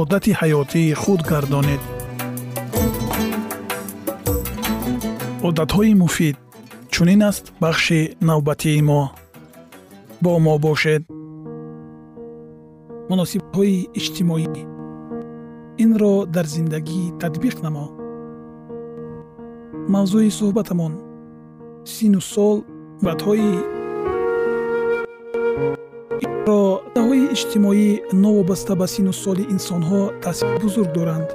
одати ҳаётии худ гардонед. Одатҳои муфид чунин аст бахши навбатии мо? Бо мо бошед. Муносибатҳои иҷтимоӣ. Инро дар зиндагӣ татбиқ намо. Мавзӯи суҳбатамон сину сол ватҳои роҳои иҷтимоӣ новобаста ба сину соли инсонҳо таъсири бузург доранд.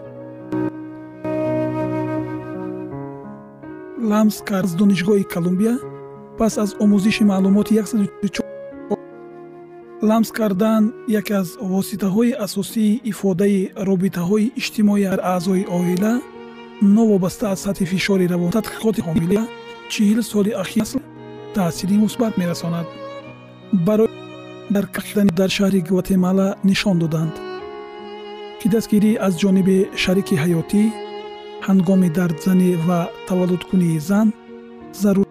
Ламс кард донишгоҳи колумбия пас аз омӯзиши маълумоти 1 ламс кардан яке аз воситаҳои асосии ифодаи робитаҳои иҷтимоӣ дар аъзои оила новобаста аз сатҳи фишори равон тадқиқоти ҳомила чил соли ахир таъсири мусбат мерасонад. Барои дар кардани дар шаҳри гватемала нишон доданд. Ки дастгирӣ аз ҷониби шарики ҳаётӣ ҳангоми дардзанӣ ва таваллудкунии зан зарур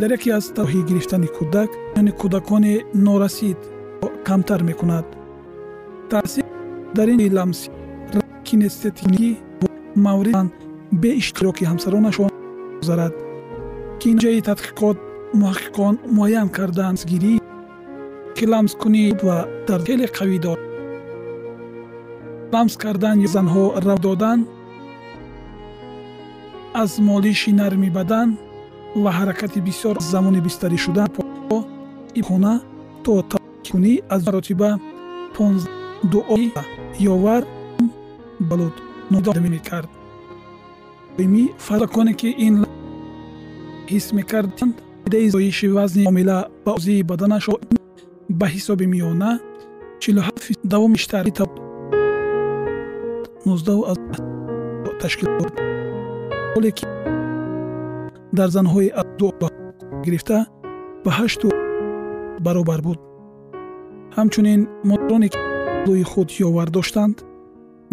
дар яке аз таҳоҳӣ гирифтани кӯдак яъне кӯдакони норасид камтар мекунад. Таъсир дар ин ламси кинестетикӣ маврид беиштироки ҳамсаронашон гузарад ки инҷои тадқиқот муҳаққиқон муайян кардаанд гирӣ ки ламскунӣ ва дар хеле қавӣ дорад ламс кардан занҳо рав додан аз молиши нарми бадан ва ҳаракати бисёр замони бистарӣ шудан хона то кунӣ аз маротиба дуои ёвар балуд мекард ми фараконе ки ин ҳис мекарданд идаи зоиши вазни омила ба озии баданаш ба ҳисоби миёна 47 давом биштар 19 аз ташкил ҳоле ки дар занҳои гирифта ба ҳашту баробар буд. Ҳамчунин модароне ки лӯи худ ёвар доштанд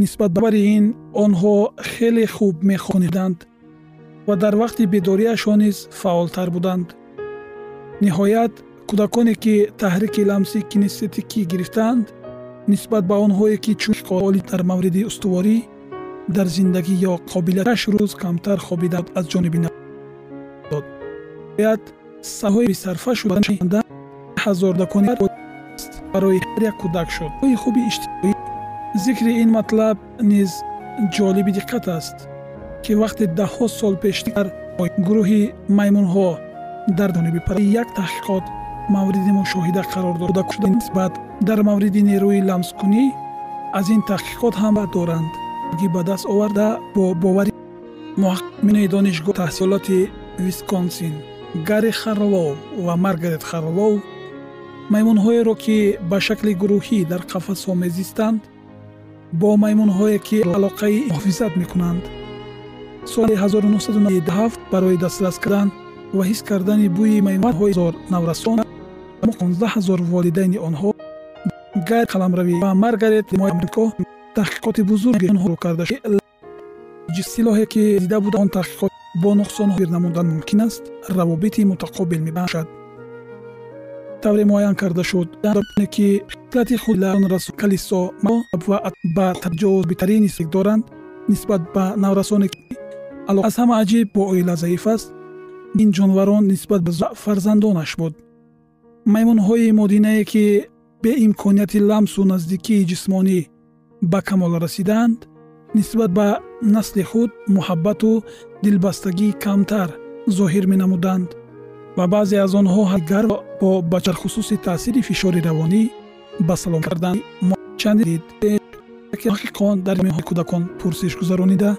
нисбат ба бари ин онҳо хеле хуб мехониданд ва дар вақти бедориашон низ фаъолтар буданд. Ниҳоят кӯдаконе ки таҳрики ламси кинестетикӣ гирифтаанд нисбат ба онҳое ки чун қоли дар мавриди устуворӣ дар зиндагӣ ё қобилият шаш рӯз камтар хобида аз ҷониби дод бояд саҳои бисарфа шуданда ҳазордакони барои ҳар як кӯдак шуд. Ҳои хуби иҷтимоӣ зикри ин матлаб низ ҷолиби диққат аст ки вақте даҳҳо сол пештар гурӯҳи маймунҳо дар дониби пара як таҳқиқот мавриди мушоҳида қарор дода шуда нисбат дар мавриди нерӯи ламскунӣ аз ин таҳқиқот ҳам доранд ба даст оварда бо бовари муҳаққиқини донишгоҳ таҳсилоти висконсин гари харлоу ва маргарет харлоу маймунҳоеро ки ба шакли гурӯҳӣ дар қафасҳо мезистанд бо маймунҳое ки алоқаи муҳофизат мекунанд соли 1997 барои дастрас кардан ва ҳис кардани бӯи маймунҳои зорнаврасон 15000 волидайни онҳо гайр қаламравӣ ва маргарет мамрико таҳқиқоти бузурги онҳоро карда силоҳе ки дида буда он таҳқиқот бо нуқсонҳо гир намудан мумкин аст равобити мутақобил мебошад тавре муайян карда шуд. Ки хислати худонрас калисо ва ба таҷовузбитарин истек доранд нисбат ба наврасоне аз ҳама аҷиб бо оила заиф аст. Ин ҷонварон нисбат ба фарзандонаш буд маймунҳои модинае ки беимконияти ламсу наздикии ҷисмонӣ ба камол расидаанд нисбат ба насли худ муҳаббату дилбастагӣ камтар зоҳир менамуданд ва баъзе аз онҳо ҳаргар бо бачархусуси таъсири фишори равонӣ ба салом кардан чандиқон дар меҳои кӯдакон пурсиш гузаронида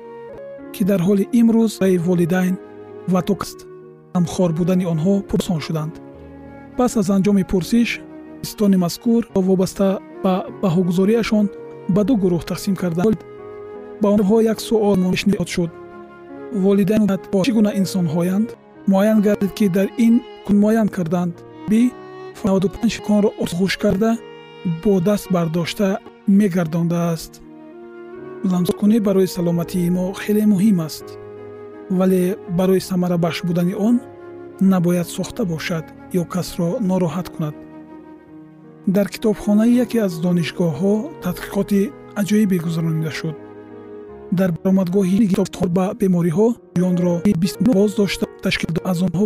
ки дар ҳоли имрӯз раи волидайн ва токаст амхор будани онҳо пурсон шуданд пас аз анҷоми пурсиш истони мазкур вобаста ба баҳогузориашон ба ду гурӯҳ тақсим карданд ба онҳо як суол пешниҳод шуд. Волидайн чӣ гуна инсонҳоянд? Муайян гардид ки дар ин муайян карданд. Би 95 конро озгӯш карда бо даст бардошта мегардондааст. Ламзкунӣ барои саломатии мо хеле муҳим аст. Вале барои самарабахш будани он набояд сохта бошад ё касро нороҳат кунад. Дар китобхонаи яке аз донишгоҳҳо тадқиқоти аҷоибе гузаронида шуд. Дар баромадгоҳи китобхо ба бемориҳо ҷонро боз дошта ташкил аз онҳо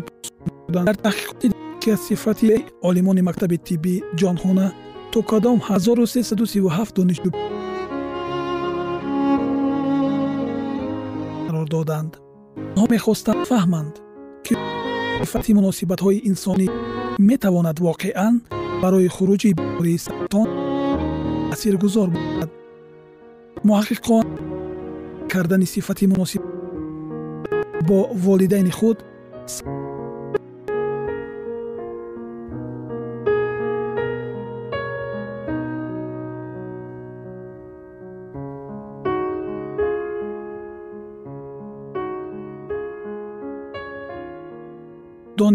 дар таҳқиқоти ки аз сифати олимони мактаби тибби ҷонхона то кадом 1337 донишҷӯ қарор доданд. Онҳо мехостанд фаҳманд ки сифати муносибатҳои инсонӣ метавонад воқеан барои хуруҷи бемории саратон таъсиргузор бошад муҳаққиқон кардани сифати муносиб бо волидайни худ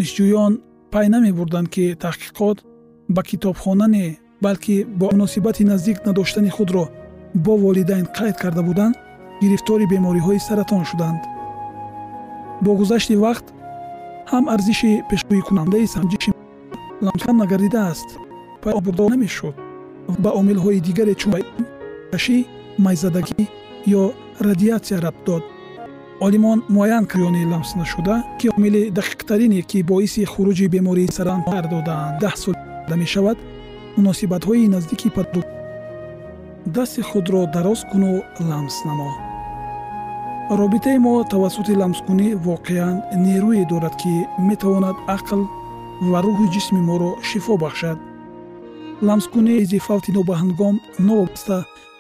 донишҷӯён пай намебурданд ки таҳқиқот ба китобхона не балки бо муносибати наздик надоштани худро бо волидайн қайд карда буданд гирифтори бемориҳои саратон шуданд. Бо гузашти вақт ҳам арзиши пешгӯикунандаи санҷиши ламкам нагардидааст пайбурдо намешуд. Ба омилҳои дигаре чун кашӣ майзадагӣ ё радиатсия рабт дод олимон муайян кӯёни ламс нашуда ки омили дақиқтарине ки боиси хуруҷи бемории саратон қар додаанд. Даҳ сол мешавад муносибатҳои наздики паду дасти худро дароз куну ламс намо робитаи мо тавассути ламскунӣ воқеан нерӯе дорад ки метавонад ақл ва рӯҳи ҷисми моро шифо бахшад. Ламскунӣ изи фавти нобаҳангом новобаста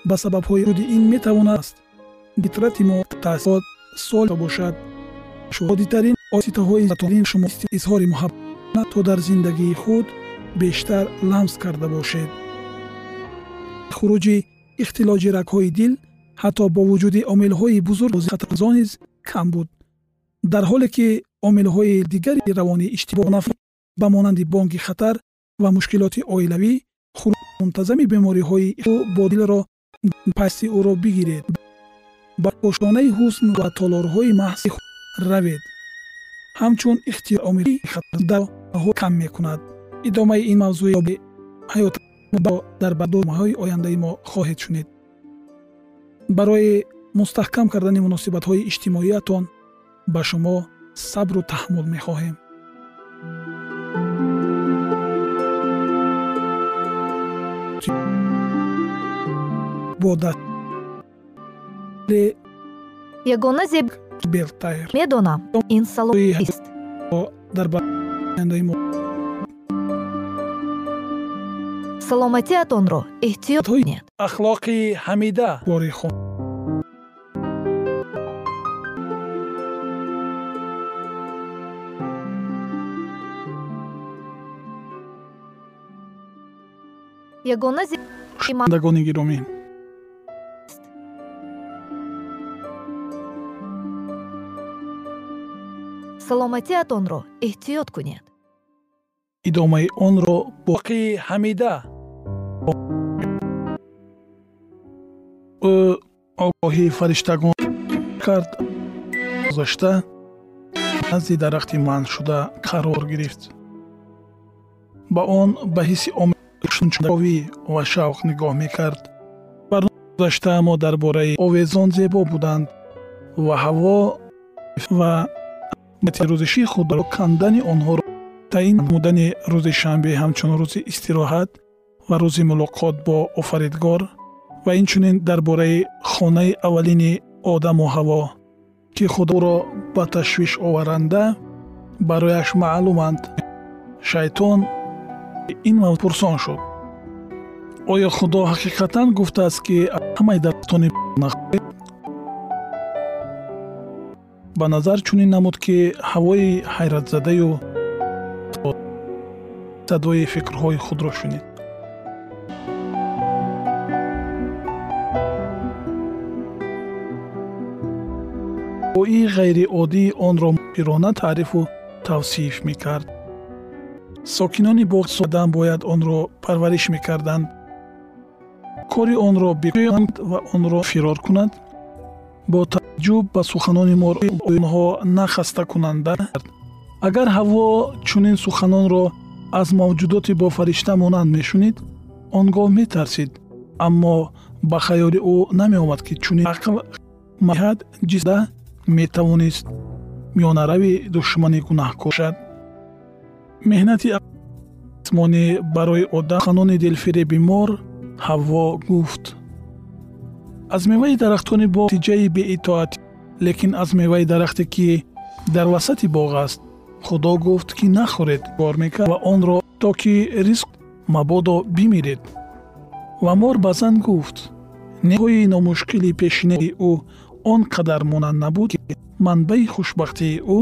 ба сабабҳои руди ин метавонаст фитрати мо таъсирот сол бошад. Оддитарин оситаҳои затонин шумо изҳори муҳаббат то дар зиндагии худ бештар ламс карда бошед. Хуруҷи ихтилоҷи рагҳои дил ҳатто бо вуҷуди омилҳои бузург хатарзо низ кам буд. Дар ҳоле ки омилҳои дигари равонӣ иштибоҳнаф ба монанди бонки хатар ва мушкилоти оилавӣ мунтазами бемориҳои бо дилро пасти ӯро бигиред ба ошонаи ҳусн ва толорҳои маҳси равед. Ҳамчун ихтиёромили хатардаҳо кам мекунад. Идомаи ин мавзӯи ҳаёт дар бадомаҳои ояндаи мо хоҳед шунид барои мустаҳкам кардани муносибатҳои иҷтимоиятон ба шумо сабру таҳаммул мехоҳем. Бо даст ягона зеб белтайр медонам ин саломист дар ояндаи мо саломатиатонро эҳтиёт кунед ахлоқи ҳамида. Бори хун ягона дагони гиромӣ саломатиатонро эҳтиёт кунед. Идомаи онро боқи ҳамида. Ӯ огоҳии фариштагон кард гузашта назди дарахти манъ шуда қарор гирифт. Ба он ба ҳисси омӯшунчавӣ ва шавқ нигоҳ мекард. Баргузашта мо дар бораи овезон зебо буданд ва ҳаво ва рӯзиши худро кандани онҳоро таъин намудани рӯзи шанбе ҳамчун рӯзи истироҳат ва рӯзи мулоқот бо офаридгор ва инчунин дар бораи хонаи аввалини одаму ҳаво ки худоро ба ташвиш оваранда барояш маълуманд. Шайтон ин мавзӯъ пурсон шуд. Оё худо ҳақиқатан гуфтааст ки ҳамаи дархтони нахӯред ба назар чунин намуд ки ҳавои ҳайратзадаю садои фикрҳои худро шунид. Бои ғайриоддии онро пирона таърифу тавсиф мекард. Сокинони боғ одам бояд онро парвариш мекарданд. Кори онро бикунад ва онро фирор кунад. Бо таъҷҷуб ба суханони мо онҳо нахастакунанда агар ҳаво чунин суханонро аз мавҷудоти бофаришта монанд мешунид он гоҳ метарсид. Аммо ба хаёли ӯ намеомад ки чунин ақл маҳад ҷисда метавонист миёнарави душмани гунаҳкор бошад меҳнати исмонӣ барои одам суханони дилфиреби мор ҳавво гуфт аз меваи дарахтони боғ натиҷаи беитоат лекин аз меваи дарахте ки дар васати боғ аст. Худо гуфт ки нахӯред кор мекард ва онро то ки ризқ мабодо бимиред. Ва мор ба зан гуфт неҳои номушкили пешинаи ӯ он қадар монанд набуд ки манбаи хушбахтии ӯ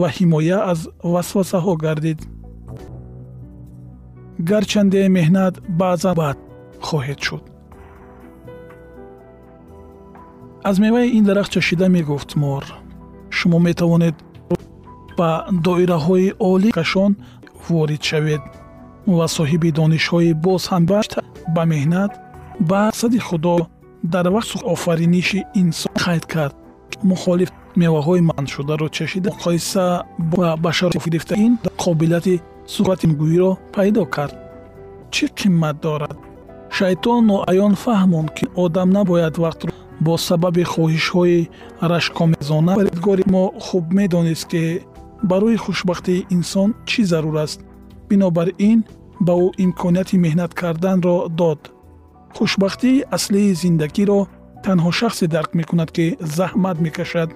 ва ҳимоя аз васвасаҳо гардид. Гарчанде меҳнат баъзан бад хоҳед шуд аз меваи ин дарахт чашида мегуфт мор. Шумо метавонед ба доираҳои олӣ кашон ворид шавед ва соҳиби донишҳои боз ҳам ба меҳнат ба мақсади худо дар вақт офариниши инсон қайд кард. Мухолиф меваҳои манъшударо чашида муқоиса ба башар гирифта ин қобилияти суҳбатгӯиро пайдо кард. Чӣ қимат дорад? Шайтон ноаён фаҳмонд ки одам набояд вақтро бо сабаби хоҳишҳои рашкомезона паредгори мо хуб медонист ки барои хушбахтии инсон чӣ зарур аст? Бинобар ин ба ӯ имконияти меҳнат карданро дод. Хушбахтии аслии зиндагиро танҳо шахсе дарк мекунад ки заҳмат мекашад.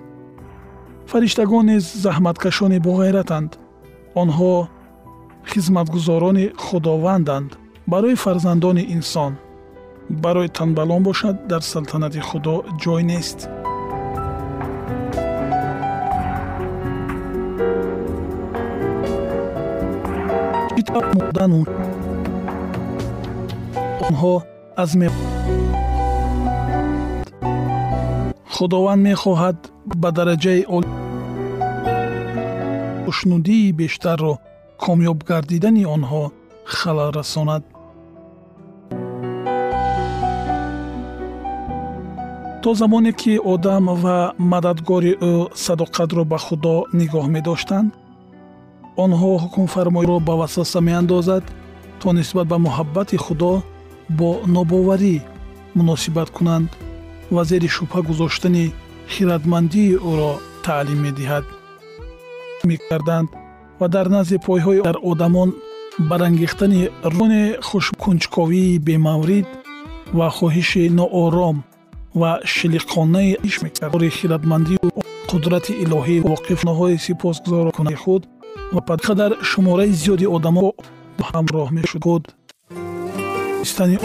Фариштагон низ заҳматкашони боғайратанд. Онҳо хизматгузорони худованданд. Барои фарзандони инсон барои танбалон бошад дар салтанати худо ҷой нест. Мурдану онҳо аз худованд мехоҳад ба дараҷаи хушнудии бештарро комёб гардидани онҳо халал расонад то замоне ки одам ва мададгори ӯ садоқатро ба худо нигоҳ медоштанд онҳо ҳукмфармоиро ба васваса меандозад то нисбат ба муҳаббати худо бо нобоварӣ муносибат кунанд ва зери шубҳа гузоштани хиратмандии ӯро таълим медиҳад. Мекарданд ва дар назди пойҳои дар одамон барангехтани рӯни хушкунҷковии бемаврид ва хоҳиши ноором ва шилиқонаи иш мекард. Хиратмандию қудрати илоҳӣ воқифноҳои сипосгузоркунаи худ ва падқадар шумораи зиёди одамо бо ҳамроҳ мешуд истани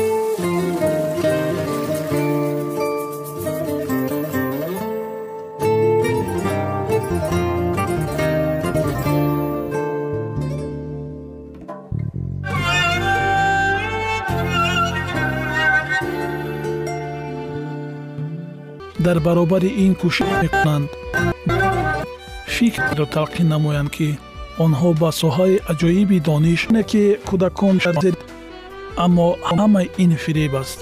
дар баробари ин кӯшиш мекунанд. Фикрро талқин намоянд ки онҳо ба соҳаи аҷоиби дониш не ки кӯдакон аммо ҳама ин фиреб аст.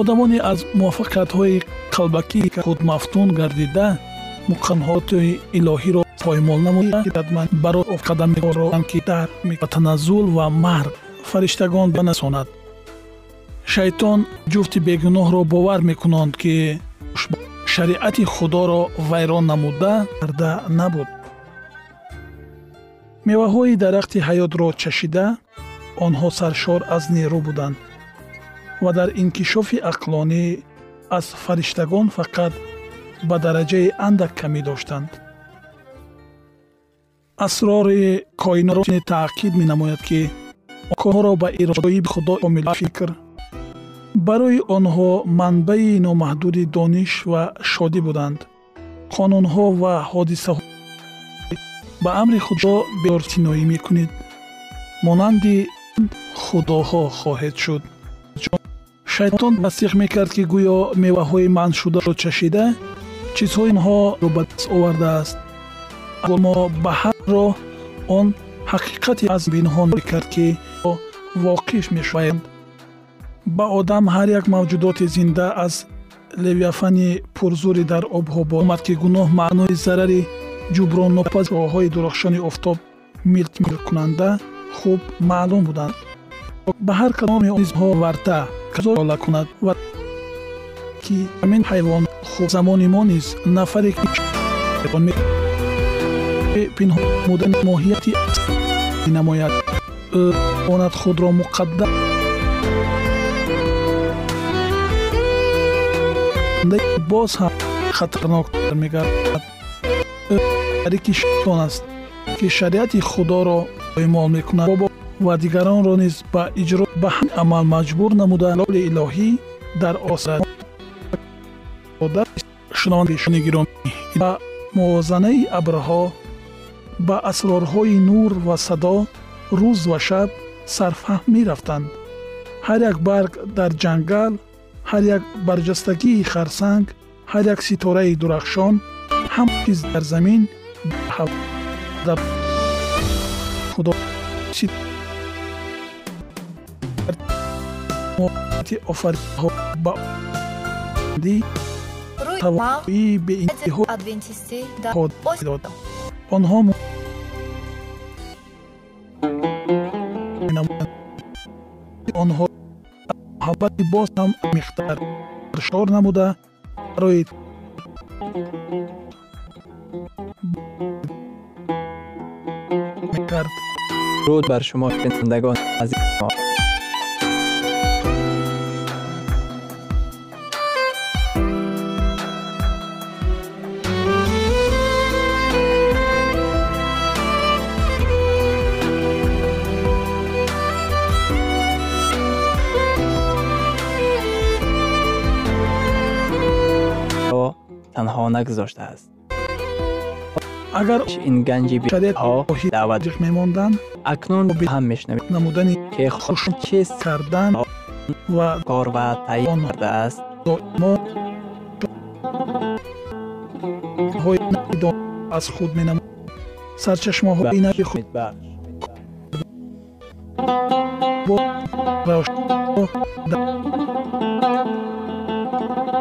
Одамоне аз муваффақиятҳои қалбакӣ худ мафтун гардида муқамҳоти илоҳиро поймол намояд барои қадам ки дар таназзул ва марг фариштагон банасонад шайтон ҷуфти бегуноҳро бовар мекунанд ки шариати худоро вайрон намуда карда набуд. Меваҳои дарахти ҳаётро чашида онҳо саршор аз нерӯ буданд ва дар инкишофи ақлонӣ аз фариштагон фақат ба дараҷаи андак камӣ доштанд. Асрори коинот таъкид менамояд ки корҳоро ба иродаи худо комилфикр барои онҳо манбаи номаҳдуди дониш ва шодӣ буданд. Қонунҳо ва ҳодисаҳо ба амри худо беортиноӣ мекунед монанди худоҳо хоҳед шуд. Шайтон тасдиқ мекард ки гӯё меваҳои манъшударо чашида чизҳои онҳоро ба даст овардааст. Аммо ба ҳар роҳ он ҳақиқати аз пинҳон мекард ки воқиф мешаванд ба одам ҳар як мавҷудоти зинда аз левиафани пурзури дар обҳо омад ки гуноҳ маънои зарари ҷуброннопазоҳои дурахшони офтоб милтмилкунанда хуб маълум буданд. Ба ҳар кадоми онҳо варта казола кунад ва ки ҳамин ҳайвон хуб замони мо низ нафаре пинҳон будани моҳияти намояд. Онад худро муқаддам боз ҳам хатарноктар мегардад. Ки шайтон аст ки шариати худоро эъмол мекунад. Ва дигаронро низ ба иҷро ба ҳамин амал маҷбур намуда. Лоли илоҳӣ дар осад. Шунавандагони гиромӣ ба мувозанаи абрҳо ба асрорҳои нур ва садо рӯз ва шаб сарфаҳм мерафтанд. Ҳар як барг дар ҷангал ҳар як барҷастагии харсанг ҳар як ситораи дурахшон ҳама чиз дар замин дар худо офариҳо ба тавоии беинтиҳо дод онҳо онҳо муҳаббати боз ҳам амиқтар шор намуда барои мекард руд бар шумо шунавандагон азиз мо танҳо нагузоштааст агар ин ганҷи биҳо даъват мемонданд акнун ҳам мешунавед намудани ки хуш чист кардан ва кор ва таъин кардааст мо аз худ менам сарчашмаҳои нави худ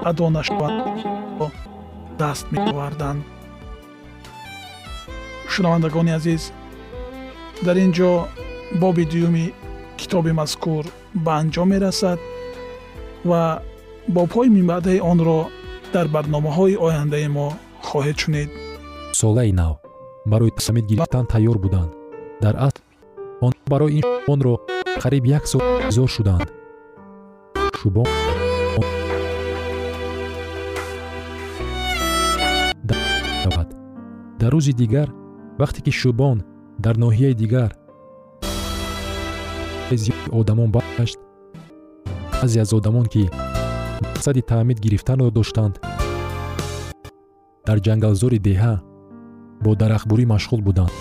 адонашаванд даст меоварданд. Шунавандагони азиз дар ин ҷо боби дуюми китоби мазкур ба анҷом мерасад ва бобҳои минбаъдаи онро дар барномаҳои ояндаи мо хоҳед шунид. Солаи нав барои самид гирифтан тайёр буданд. Дар асл он барои ин шубонро қариб як сол интизор шуданд. Шубон дар рӯзи дигар вақте ки шӯбон дар ноҳияи дигар зиёди одамон баргашт баъзе аз одамон ки мақсади таъмид гирифтанро доштанд. дар ҷангалзори деҳа бо дарахтбурӣ машғул буданд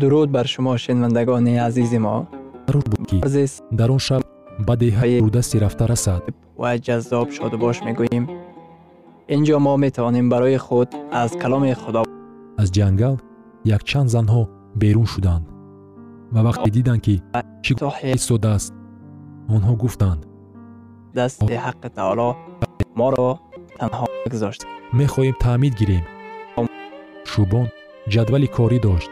дуруд бар шумо шунавандагони азизи мо зарур буд ки азиз дар он шаб ба деҳаи рудасти рафта расад ва ҷаззоб шодубош мегӯем инҷо мо метавонем барои худ аз каломи худо аз ҷангал якчанд занҳо берун шуданд ва вақте диданд ки чӣ соҳи истодааст онҳо гуфтанд дасти ҳаққи таоло моро танҳо гузошт мехоҳем таъмид гирем шӯбон ҷадвали корӣ дошт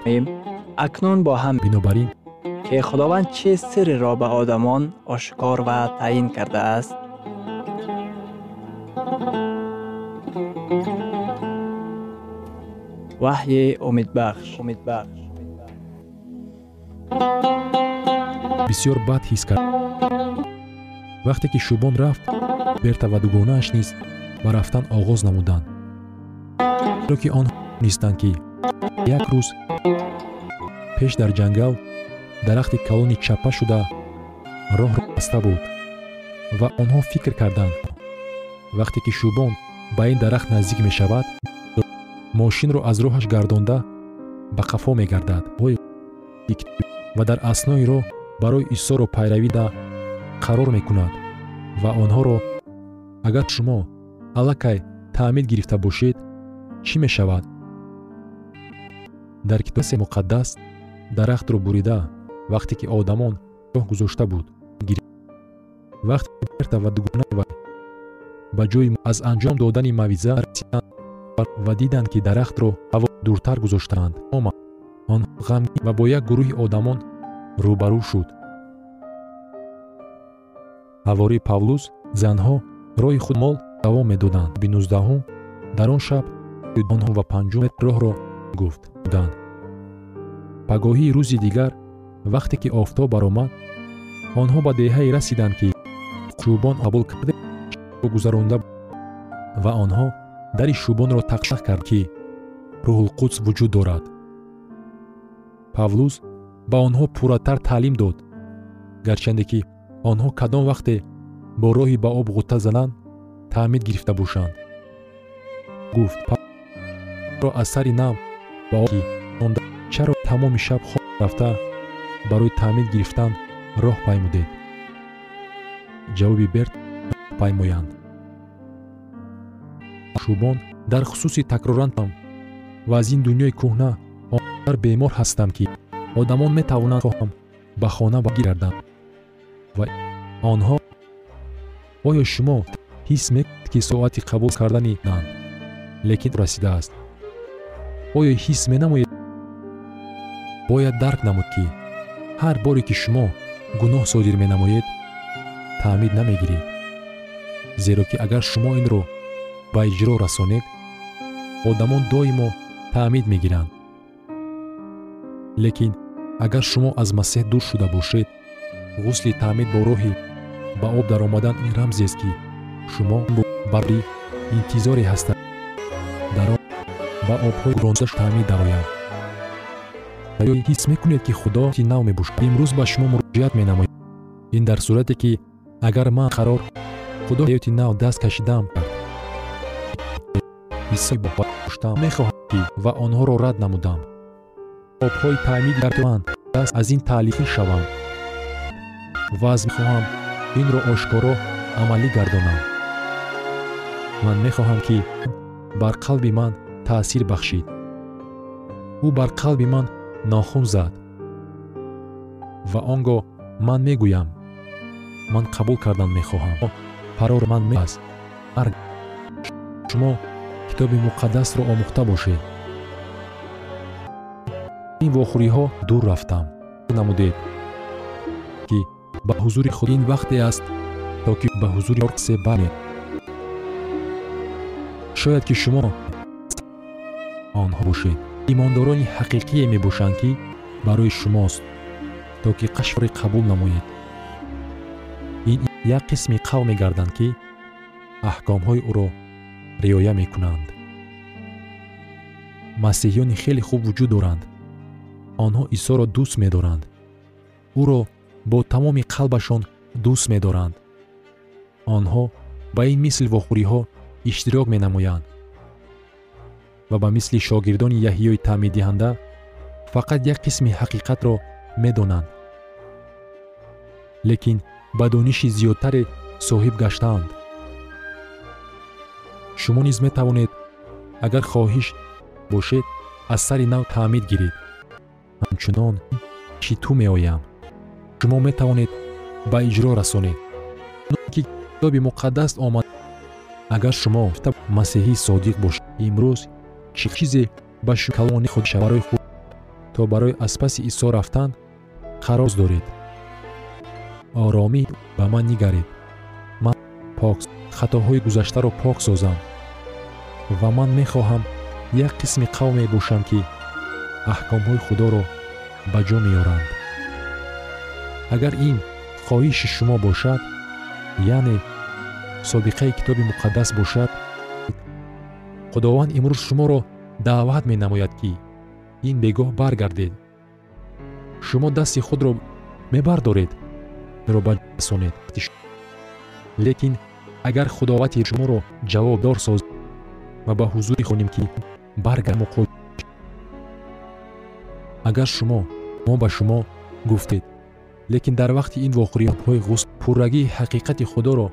акнун бо ҳам бинобар ин ки худованд чӣ сирреро ба одамон ошкор ва таъин кардааст ваҳйи умедбахш умедбахш бисьёр бад ҳис кард вақте ки шӯбон рафт берта ва дугонааш низ ба рафтан оғоз намуданд зеро ки онҳо донистанд ки як рӯз пеш дар ҷангал дарахти калони чаппа шуда роҳро баста буд ва онҳо фикр карданд. Вақте ки шӯбон ба ин дарахт наздик мешавад мошинро аз роҳаш гардонда ба қафо мегардад. Ва дар аснои роҳ барои исоро пайравида қарор мекунад ва онҳоро агар шумо аллакай таъмид гирифта бошед чӣ мешавад? Дар китоби муқаддас дарахтро бурида вақте ки одамон роҳ гузошта буд вақте берта ва дугонаи вай ба ҷои аз анҷом додани мавъиза расиданд ва диданд ки дарахтро ҳаво дуртар гузоштаанд. Омад онҳо ғамгин ва бо як гурӯҳи одамон рӯбарӯ шуд. Ҳавории павлус занҳо роҳи худ мол давом медоданд. Би нуздаҳум дар он шаб онҳо ва панҷум роҳро гуфт буданд. Пагоҳии рӯзи дигар вақте ки офтоб баромад онҳо ба деҳае расиданд ки шӯбон қабул карда гузаронда ва онҳо дари шӯбонро тақшақ кард ки рӯҳулқудс вуҷуд дорад. Павлус ба онҳо пурратар таълим дод гарчанде ки онҳо кадом вақте бо роҳи ба об ғутта зананд таъмид гирифта бошанд. Гуфт ро аз сари нав ба об монда чаро тамоми шаб хоб рафта барои таъмид гирифтан роҳ паймудед. Ҷавоби берт паймоянд. Шӯбон дар хусуси такрорандам ва аз ин дунёи кӯҳна онқадар бемор ҳастам ки одамон метавонанд хоҳам ба хона баргарданд ва онҳо оё шумо ҳис мекунед ки соати қабул кардани нанд лекин расидааст оё ҳис менамоед. Бояд дарк намуд ки ҳар боре ки шумо гуноҳ содир менамоед таъмид намегиред. Зеро ки агар шумо инро ба иҷро расонед одамон доимо таъмид мегиранд. Лекин агар шумо аз масеҳ дур шуда бошед ғусли таъмид бо роҳи ба об даромадан ин рамзест ки шумо бари интизоре ҳастад ба обҳои ронзаш таъмид дарояд ё ҳис мекунед ки худо нав мебошад имрӯз ба шумо муроҷиат менамояд. Ин дар сурате ки агар ман қарор худо ҳаёти нав даст кашидам кард ҳисои боштам мехоҳам ки ва онҳоро рад намудам. Обҳои таъмиди дар ман даст аз ин таълифӣ шавам. Ва аз мехоҳам инро ошкоро амалӣ гардонам. Ман мехоҳам ки бар қалби ман таъсир бахшид. Ӯ бар қалби ман нохун зад. Ва он гоҳ ман мегӯям. Ман қабул кардан мехоҳам. Парор ман аст. Ар шумо китоби муқаддасро омӯхта бошед. Ин вохӯриҳо дур рафтам. Намудед ки ба ҳузури худ ин вақте аст то ки ба ҳузури се бармед шояд ки шумо онҳо бошед. Имондорони ҳақиқие мебошанд ки барои шумост то ки қашваре қабул намоед. Ин як қисми қавм мегарданд ки аҳкомҳои ӯро риоя мекунанд. Масеҳиёни хеле хуб вуҷуд доранд. Онҳо исоро дӯст медоранд. Ӯро бо тамоми қалбашон дӯст медоранд. Онҳо ба ин мисли вохӯриҳо иштирок менамоянд ва ба мисли шогирдони яҳиёи таъминдиҳанда фақат як қисми ҳақиқатро медонанд. Лекин ба дониши зиёдтаре соҳиб гаштаанд. Шумо низ метавонед агар хоҳиш бошед аз сари нав таъмид гиред. Ҳамчунон ши ту меоям? Шумо метавонед ба иҷро расонед. Ки китоби муқаддас омад агар шумо масеҳӣ содиқ бошед имрӯз чӣ чизе ба калони худ барои худ то барои аз паси исо рафтан қароз доред. Оромӣ ба ман нигаред. Ман пок хатоҳои гузаштаро пок созам ва ман мехоҳам як қисми қавме бошам ки аҳкомҳои худоро ба ҷо меоранд агар ин хоҳиши шумо бошад яъне собиқаи китоби муқаддас бошад худованд имрӯз шуморо даъват менамояд ки ин бегоҳ баргардед. Шумо дасти худро мебардоред ро ба расонед лекин агар худовати шуморо ҷавобдор соз ва ба ҳузури хонем ки баргамуқол агар шумо мо ба шумо гуфтед. Лекин дар вақти ин воқеиҳои ғусл пуррагии ҳақиқати худоро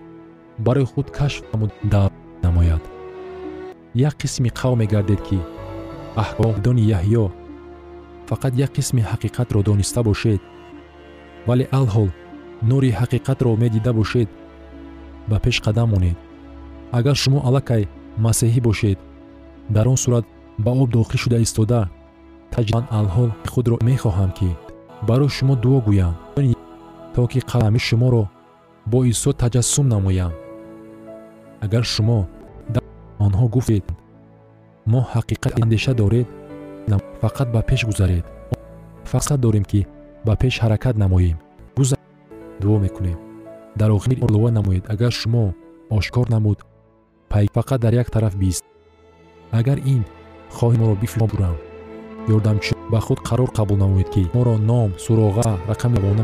барои худ кашф намуд. Даъват як қисми қавм мегардед ки аҳкомдони яҳьё фақат як қисми ҳақиқатро дониста бошед. Вале алҳол нури ҳақиқатро медида бошед ба пеш қадам монед. Агар шумо аллакай масеҳӣ бошед дар он сурат ба об дохил шуда истода таҷман алҳол худро мехоҳам ки барои шумо дуо гӯям. То ки қалами шуморо бо исо таҷассум намоям. Агар шумо онҳо гуфтед мо ҳақиқат андеша доред фақат ба пеш гузаред. Фақсад дорем ки ба пеш ҳаракат намоем. Гузар дуо мекунем. Дар охир илова намоед. Агар шумо ошкор намуд пай фақат дар як тараф бист. Агар ин хоҳи моро бифурам ёрдамчӣ ба худ қарор қабул намоед ки моро ном суроға рақами равона